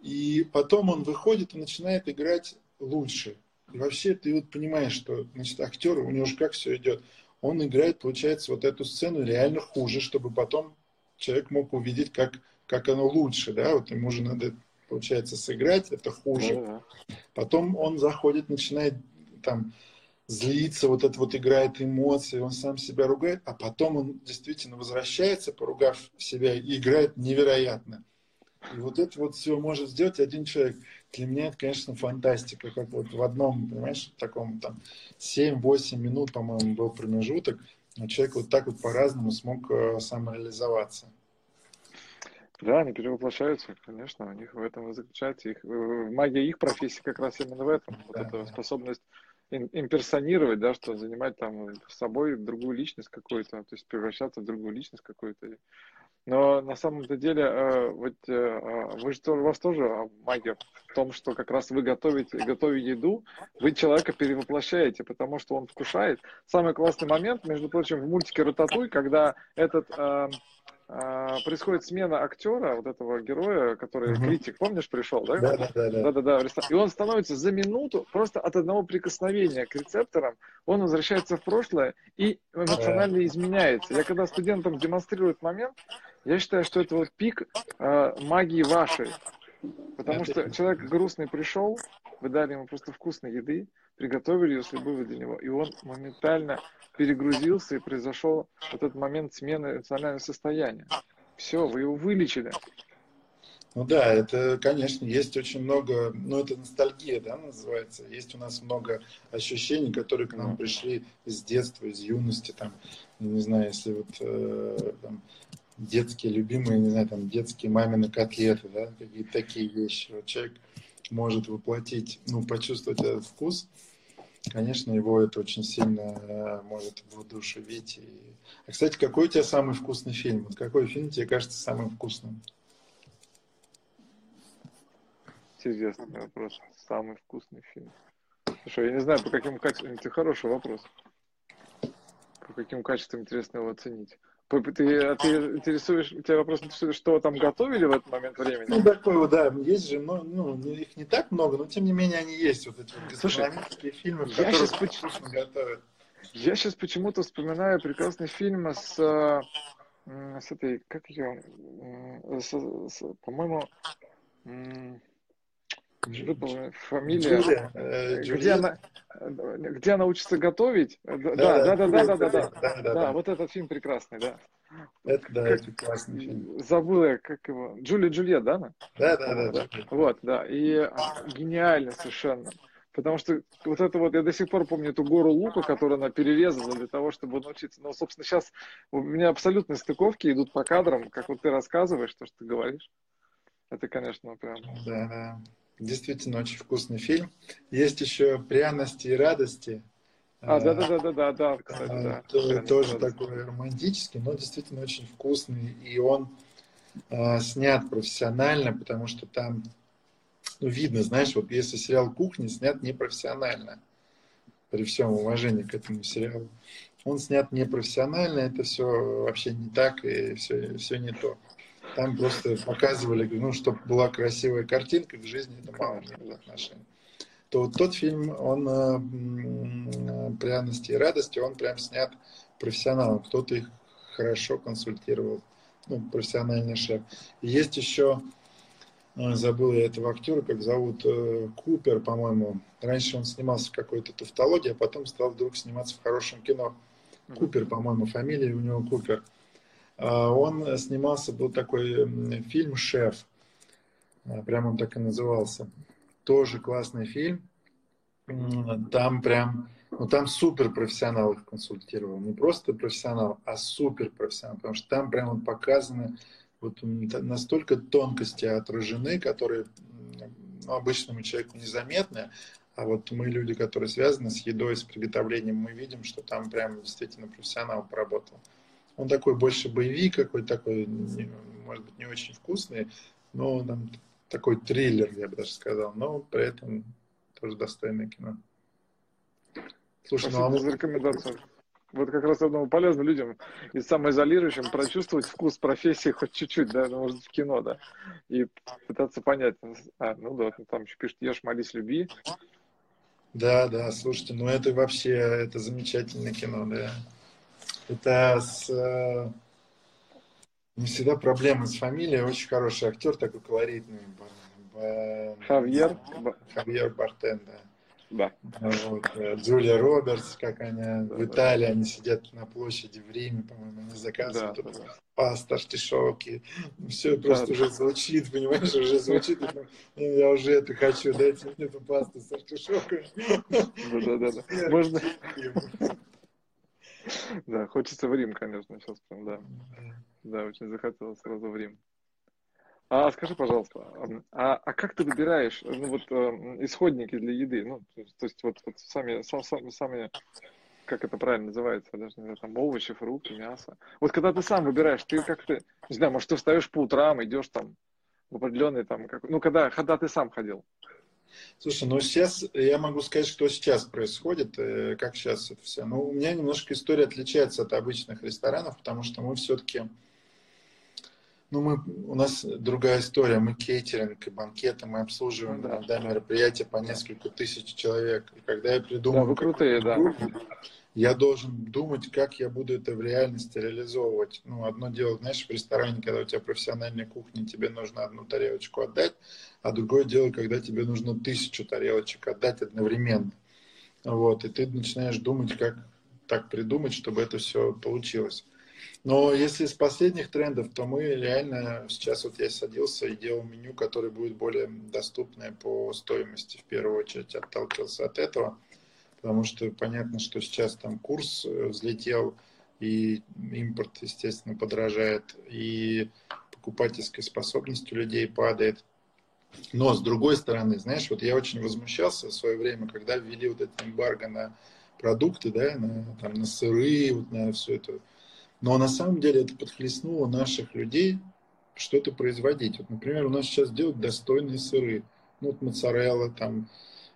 И потом он выходит и начинает играть лучше. И вообще ты вот понимаешь, что значит, актер, у него же как все идет. Он играет, получается, вот эту сцену реально хуже, чтобы потом человек мог увидеть, как, как оно лучше. Да? Вот ему же надо, получается, сыграть это хуже. Потом он заходит, начинает там злиться, вот это вот играет эмоции, он сам себя ругает, а потом он действительно возвращается, поругав себя, и играет невероятно. И вот это вот все может сделать один человек. Для меня это, конечно, фантастика. Как вот в одном, понимаешь, таком там 7-8 минут, по-моему, был промежуток, но человек вот так вот по-разному смог э, самореализоваться. Да, они перевоплощаются, конечно, у них в этом и заключается их э, магия их профессии как раз именно в этом. Вот да, эта да. способность имперсонировать, да, что занимать там с собой другую личность какую-то, то есть превращаться в другую личность какую-то. Но на самом-то деле, э, вот э, э, вы же, у вас тоже магия в том, что как раз вы готовите, готовя еду, вы человека перевоплощаете, потому что он вкушает. Самый классный момент, между прочим, в мультике «Рататуй», когда этот а, происходит смена актера, вот этого героя, который угу. критик, помнишь, пришел, да? Да, да, да. да, да, да. И он становится за минуту просто от одного прикосновения к рецепторам, он возвращается в прошлое и эмоционально изменяется. Я когда студентам демонстрирую этот момент, я считаю, что это вот пик э, магии вашей. Потому что человек грустный пришел, вы дали ему просто вкусной еды, приготовили ее с любовью для него, и он моментально перегрузился, и произошел вот этот момент смены эмоционального состояния. Все, вы его вылечили. Ну да, это, конечно, есть очень много, ну это ностальгия, да, называется. Есть у нас много ощущений, которые к нам пришли из детства, из юности, там, не знаю, если вот э, там, детские любимые, не знаю, там детские мамины котлеты, да, какие-то такие вещи. Вот человек может воплотить, ну, почувствовать этот вкус, конечно, его это очень сильно э, может воодушевить. И... А, кстати, какой у тебя самый вкусный фильм? Вот какой фильм тебе кажется самым вкусным? Интересный вопрос. Самый вкусный фильм. Слушай, я не знаю, по каким качествам... Это хороший вопрос. По каким качествам интересно его оценить. Ты, а ты интересуешь, тебя вопрос интересует, что там готовили в этот момент времени? Ну, такой вот, да, есть же, ну, ну, их не так много, но тем не менее они есть, вот эти вот Слушай, фильмы, я сейчас, поч... готовят. я сейчас почему-то вспоминаю прекрасный фильм с, с этой, как ее, с, с, по-моему, Фамилия. Э, э, Джулия. Где она, э, где она учится готовить? Да, да, да, да, да, да, да. Да, да, да, да. вот этот фильм прекрасный, да. Это, да, как, это классный фильм. Забыл я, как его. Джулия Джульет, да? Она? Да, да, да, да. Вот, да. И а, гениально совершенно. Потому что вот это вот, я до сих пор помню эту гору лука, которую она перерезала для того, чтобы научиться. Но, собственно, сейчас у меня абсолютные стыковки идут по кадрам, как вот ты рассказываешь, то, что ты говоришь. Это, конечно, прям... Да, да. Действительно очень вкусный фильм. Есть еще пряности и радости. А, да, да, да, да, да, да, кстати, да. То, тоже радости. такой романтический, но действительно очень вкусный. И он э, снят профессионально, потому что там, ну, видно, знаешь, вот если сериал «Кухня» снят непрофессионально, при всем уважении к этому сериалу. Он снят непрофессионально, это все вообще не так, и все, все не то. Там просто показывали, ну, чтобы была красивая картинка, в жизни это мало имело отношения. То вот тот фильм, он э, «Пряности и радости», он прям снят профессионалом. Кто-то их хорошо консультировал, ну, профессиональный шеф. есть еще, э, забыл я этого актера, как зовут, э, Купер, по-моему. Раньше он снимался в какой-то тавтологии, а потом стал вдруг сниматься в хорошем кино. Купер, по-моему, фамилия у него Купер. А, он снимался, был такой фильм «Шеф», а, прямо он так и назывался. Тоже классный фильм. Там прям, ну там супер профессионал их консультировал. Не просто профессионал, а супер профессионал. Потому что там прям вот показаны вот настолько тонкости отражены, которые ну, обычному человеку незаметны. А вот мы, люди, которые связаны с едой, с приготовлением, мы видим, что там прям действительно профессионал поработал. Он такой больше боевик какой такой, может быть, не очень вкусный, но там такой триллер, я бы даже сказал, но при этом тоже достойное кино. Слушай, Спасибо ну, а за рекомендацию. Вот как раз я думаю, полезно людям и самоизолирующим прочувствовать вкус профессии хоть чуть-чуть, да, ну, может, в кино, да, и пытаться понять. А, ну да, там еще пишет, ешь, молись, люби. Да, да, слушайте, ну это вообще, это замечательное кино, да. Это с... Э, не всегда проблемы с фамилией. Очень хороший актер, такой колоритный. Хавьер? Хавьер Бартен, да. Да. Вот. Э, Джулия Робертс, как они да, в Италии, да. они сидят на площади в Риме, по-моему, они заказывают да, да, паста, артишоки. Все да, просто да. уже звучит, понимаешь, уже звучит. Я уже это хочу, дайте мне эту пасту с артишоками. Да, да, да. Можно... Да, хочется в Рим, конечно, сейчас прям, да. Да, очень захотелось сразу в Рим. А скажи, пожалуйста, а, а как ты выбираешь ну, вот, э, исходники для еды? Ну, то, есть вот, вот сами, сам, сами, сами, как это правильно называется, даже не знаю, там овощи, фрукты, мясо. Вот когда ты сам выбираешь, ты как ты, не знаю, может, ты встаешь по утрам, идешь там в определенный там, как, ну, когда, когда ты сам ходил? Слушай, ну сейчас я могу сказать, что сейчас происходит, э, как сейчас это все. Ну, у меня немножко история отличается от обычных ресторанов, потому что мы все-таки, ну, мы, у нас другая история. Мы кейтеринг и банкеты, мы обслуживаем ну, да. Да, мероприятия по несколько тысяч человек. И когда я придумал... Да, вы крутые, да я должен думать, как я буду это в реальности реализовывать. Ну, одно дело, знаешь, в ресторане, когда у тебя профессиональная кухня, тебе нужно одну тарелочку отдать, а другое дело, когда тебе нужно тысячу тарелочек отдать одновременно. Вот, и ты начинаешь думать, как так придумать, чтобы это все получилось. Но если из последних трендов, то мы реально сейчас вот я садился и делал меню, которое будет более доступное по стоимости. В первую очередь отталкивался от этого потому что понятно, что сейчас там курс э, взлетел, и импорт, естественно, подражает, и покупательская способность у людей падает. Но с другой стороны, знаешь, вот я очень возмущался в свое время, когда ввели вот это эмбарго на продукты, да, на, там, на сыры, вот на все это. Но на самом деле это подхлестнуло наших людей что-то производить. Вот, например, у нас сейчас делают достойные сыры. Ну, вот моцарелла, там,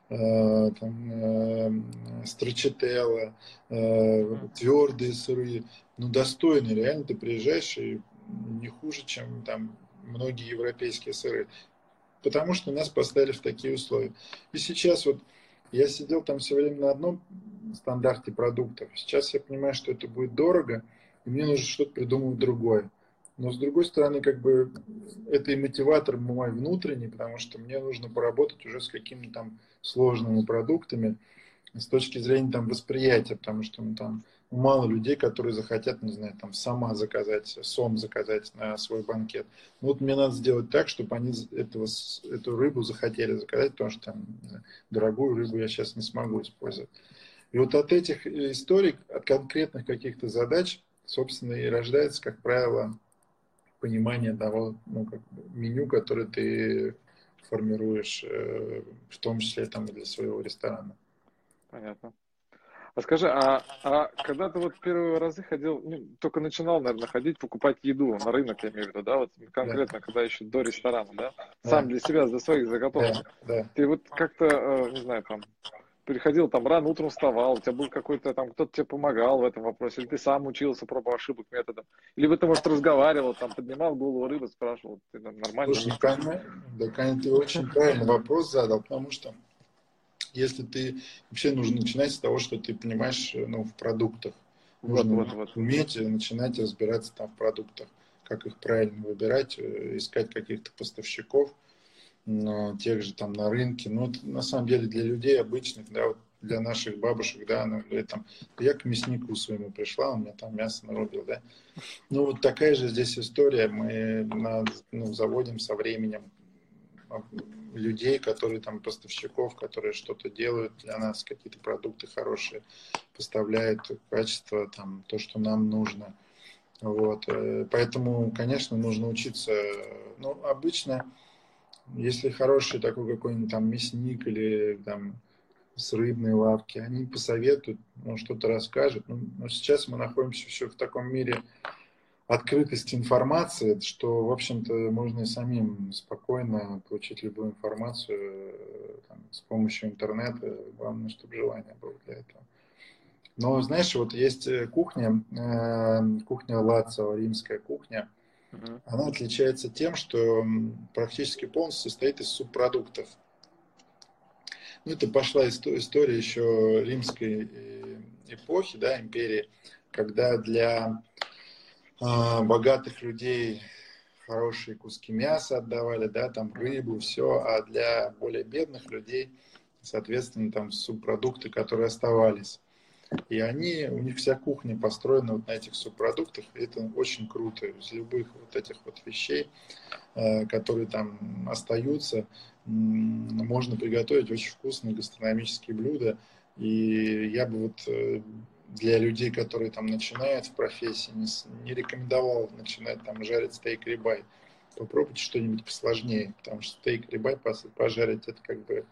там э, строчителла, э, твердые сыры. Ну, достойные, реально ты приезжаешь и не хуже, чем там многие европейские сыры. Потому что нас поставили в такие условия. И сейчас вот я сидел там все время на одном стандарте продуктов. Сейчас я понимаю, что это будет дорого, и мне нужно что-то придумать другое. Но с другой стороны, как бы это и мотиватор мой внутренний, потому что мне нужно поработать уже с какими-то там сложными продуктами с точки зрения там восприятия, потому что ну, там мало людей, которые захотят, не знаю, там сама заказать, сом заказать на свой банкет. Ну, вот мне надо сделать так, чтобы они этого, эту рыбу захотели заказать, потому что там дорогую рыбу я сейчас не смогу использовать. И вот от этих историй, от конкретных каких-то задач, собственно, и рождается, как правило, понимание того ну, как бы меню, которое ты формируешь, э, в том числе там для своего ресторана. Понятно. А скажи, а, а когда ты вот первые разы ходил, ну, только начинал, наверное, ходить, покупать еду на рынок, я имею в виду, да, вот конкретно, да. когда еще до ресторана, да, сам да. для себя, для своих заготовок, да. Да. ты вот как-то, э, не знаю, там, приходил там рано утром вставал, у тебя был какой-то там, кто-то тебе помогал в этом вопросе, или ты сам учился, пробовал ошибок методом, либо ты, может, разговаривал, там, поднимал голову рыбы, спрашивал, ты там нормально? Слушай, ну, да, конечно, ты очень правильный вопрос задал, потому что если ты вообще нужно начинать с того, что ты понимаешь, ну, в продуктах. Нужно вот, вот, вот. уметь начинать разбираться там в продуктах, как их правильно выбирать, э, искать каких-то поставщиков, тех же там на рынке. Ну, это, на самом деле для людей обычных, да, вот для наших бабушек, да, ну, или там, я к мяснику своему пришла, он мне там мясо нарубил, да. Ну, вот такая же здесь история, мы на, ну, заводим со временем людей, которые там поставщиков, которые что-то делают для нас, какие-то продукты хорошие, поставляют качество, там, то, что нам нужно. Вот. Э, поэтому, конечно, нужно учиться. Ну, обычно если хороший такой какой-нибудь там мясник или там с рыбной лавки, они посоветуют, ну, что-то расскажут. Ну, но сейчас мы находимся еще в таком мире открытости информации, что, в общем-то, можно и самим спокойно получить любую информацию там, с помощью интернета. Главное, чтобы желание было для этого. Но, знаешь, вот есть кухня, э, кухня Лацио, римская кухня – она отличается тем, что практически полностью состоит из субпродуктов. Ну, это пошла история еще римской э, эпохи, да, империи, когда для э, богатых людей хорошие куски мяса отдавали, да, там рыбу, все, а для более бедных людей, соответственно, там субпродукты, которые оставались. И они, у них вся кухня построена вот на этих субпродуктах, и это очень круто. Из любых вот этих вот вещей, э, которые там остаются, можно приготовить очень вкусные гастрономические блюда. И я бы вот э, для людей, которые там начинают в профессии, не, не рекомендовал начинать там жарить стейк рибай. Попробуйте что-нибудь посложнее, потому что стейк рибай пожарить это как бы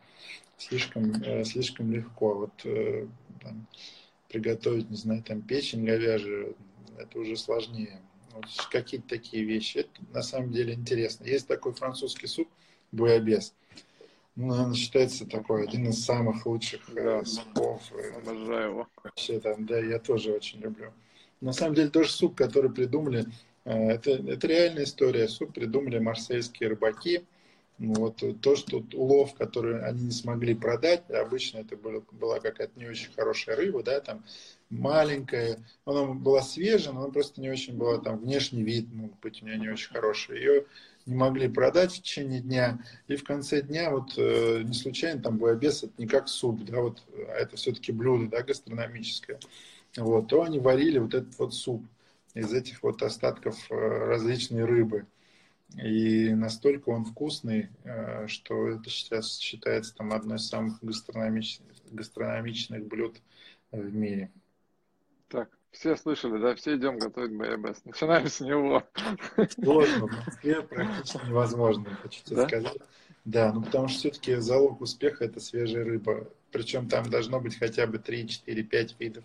слишком, э, слишком легко. Вот там, приготовить, не знаю, там печень говяжью, это уже сложнее. Вот какие-то такие вещи. Это на самом деле интересно. Есть такой французский суп буябес. Ну, он считается такой один из самых лучших э, да, супов. Обожаю его. Вообще там, да, я тоже очень люблю. На самом деле тоже суп, который придумали, э, это, это реальная история. Суп придумали марсельские рыбаки. Вот то, что улов, который они не смогли продать, обычно это была, была какая-то не очень хорошая рыба, да, там маленькая, она была свежая, но она просто не очень была, там внешний вид мог быть у нее не очень хороший. Ее не могли продать в течение дня, и в конце дня вот э, не случайно там буябес это не как суп, да, вот, а это все-таки блюдо, да, гастрономическое. Вот, то они варили вот этот вот суп из этих вот остатков э, различной рыбы. И настолько он вкусный, э, что это сейчас считается там одной из самых гастрономичных, гастрономичных блюд в мире. Так, все слышали, да, все идем готовить БЭБС. Начинаем с него. Сложно, в Москве практически невозможно, хочу тебе да? сказать. Да, ну потому что все-таки залог успеха это свежая рыба. Причем там должно быть хотя бы 3, 4, 5 видов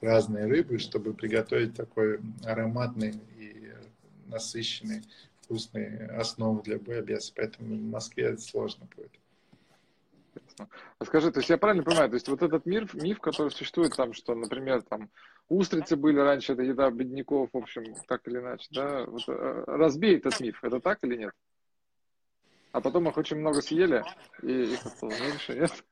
разной рыбы, чтобы приготовить такой ароматный и насыщенный, вкусный основу для буябеса. Поэтому в Москве сложно будет. А скажи, то есть я правильно понимаю, то есть вот этот мир, миф, который существует там, что, например, там устрицы были раньше, это еда бедняков, в общем, так или иначе, да, вот, э, разбей этот миф, это так или нет? А потом их очень много съели, и их стало меньше, нет?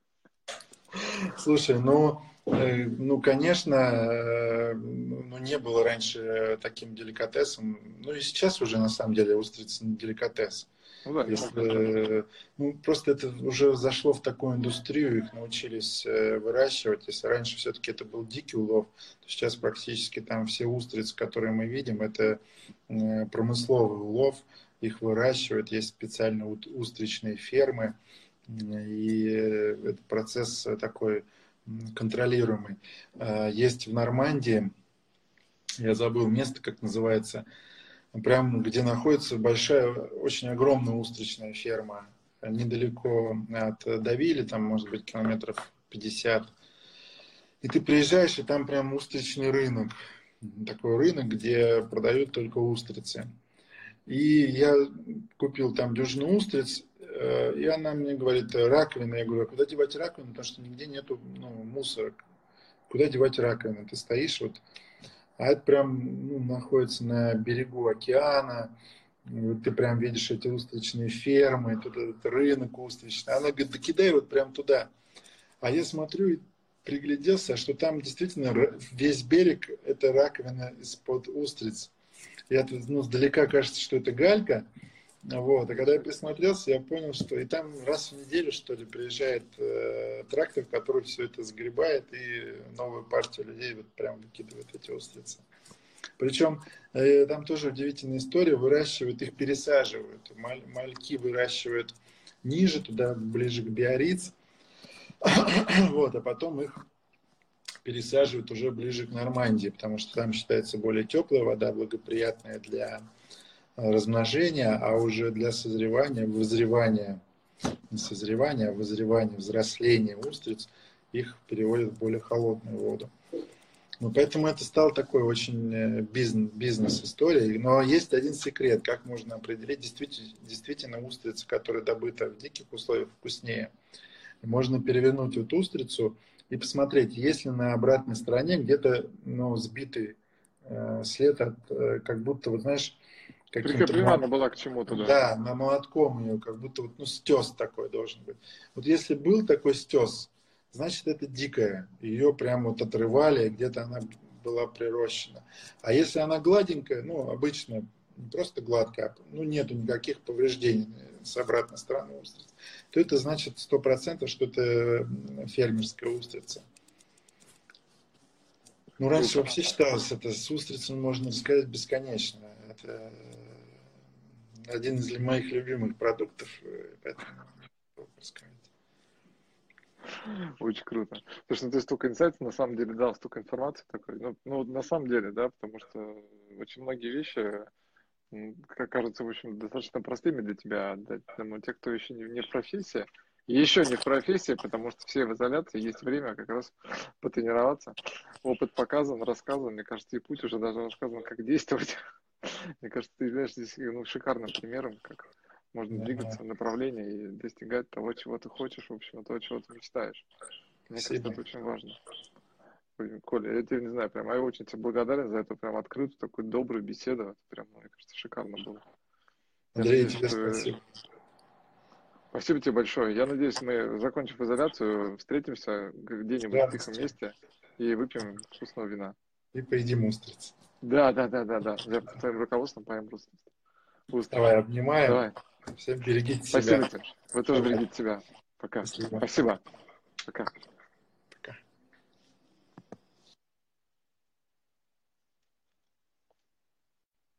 Слушай, ну, ну, конечно, э, ну, не было раньше таким деликатесом. Ну, и сейчас уже, на самом деле, устрица не деликатес. Ну, да, Если, ну, просто это уже зашло в такую индустрию, их научились э, выращивать. Если раньше все-таки это был дикий улов, то сейчас практически там все устрицы, которые мы видим, это промысловый улов, их выращивают, есть специальные устричные фермы, и этот процесс такой контролируемый. А, есть в Нормандии, я забыл место, как называется, прям где находится большая, очень огромная устричная ферма, недалеко от Давили, там может быть километров 50. И ты приезжаешь, и там прям устричный рынок. Такой рынок, где продают только устрицы. И я купил там дюжину устриц, и она мне говорит, раковина. Я говорю, а куда девать раковину? Потому что нигде нету ну, мусора. Куда девать раковину? Ты стоишь вот, а это прям ну, находится на берегу океана. Ты прям видишь эти устричные фермы, тут этот рынок устричный. Она говорит, да кидай вот прям туда. А я смотрю и пригляделся, что там действительно весь берег это раковина из-под устриц. Это ну, сдалека кажется, что это галька, вот. А когда я присмотрелся, я понял, что и там раз в неделю, что ли, приезжает э, трактор, который все это сгребает и новую партию людей вот прям выкидывает эти устрицы. Причем э, там тоже удивительная история, выращивают их, пересаживают. Маль, мальки выращивают ниже, туда ближе к Биориц, вот, а потом их пересаживают уже ближе к Нормандии, потому что там считается более теплая вода, благоприятная для размножения, а уже для созревания, вызревания, не созревания, а вызревания, взросления устриц, их переводят в более холодную воду. Ну, поэтому это стал такой очень э, бизнес, бизнес-историей. Но есть один секрет, как можно определить действительно, действительно устрицу, которая добыта в диких условиях, вкуснее. Можно перевернуть эту устрицу и посмотреть, есть ли на обратной стороне где-то ну, сбитый э, след от, э, как будто, вот знаешь, Прикреплена она была к чему-то, да? Да, на молотком ее, как будто вот, ну, стес такой должен быть. Вот если был такой стес, значит, это дикая. Ее прям вот отрывали, где-то она была прирощена. А если она гладенькая, ну, обычно просто гладкая, ну, нету никаких повреждений с обратной стороны устрицы, то это значит сто процентов, что это фермерская устрица. Ну, раньше вообще считалось, это с устрицами можно сказать бесконечно. Это один из моих любимых продуктов, э, Очень круто. Потому что ты столько инсайтов на самом деле дал, столько информации такой. Ну, ну, на самом деле, да, потому что очень многие вещи, как кажется, в общем, достаточно простыми для тебя. Да, но те, кто еще не, не в профессии, еще не в профессии, потому что все в изоляции, есть время как раз потренироваться. Опыт показан, рассказан, мне кажется, и путь уже даже рассказан, как действовать. Мне кажется, ты являешься здесь ну, шикарным примером, как можно двигаться в направлении и достигать того, чего ты хочешь, в общем, того, чего ты мечтаешь. Мне Спасибо. кажется, это очень важно. Коля, я тебе не знаю, прям я очень тебе благодарен за эту прям открытую, такую добрую беседу. Это прям, мне кажется, шикарно было. Андрей, тебе спасибо. Спасибо тебе большое. Я надеюсь, мы, закончив изоляцию, встретимся где-нибудь да, в тихом месте и выпьем вкусного вина. И поедим устриц. Да, да, да, да, да. Я под твоим руководством поем просто. Давай, обнимаем. Давай. Всем берегите Спасибо себя. Спасибо тебе. Вы тоже берегите себя. Пока. Спасибо. Спасибо. Пока.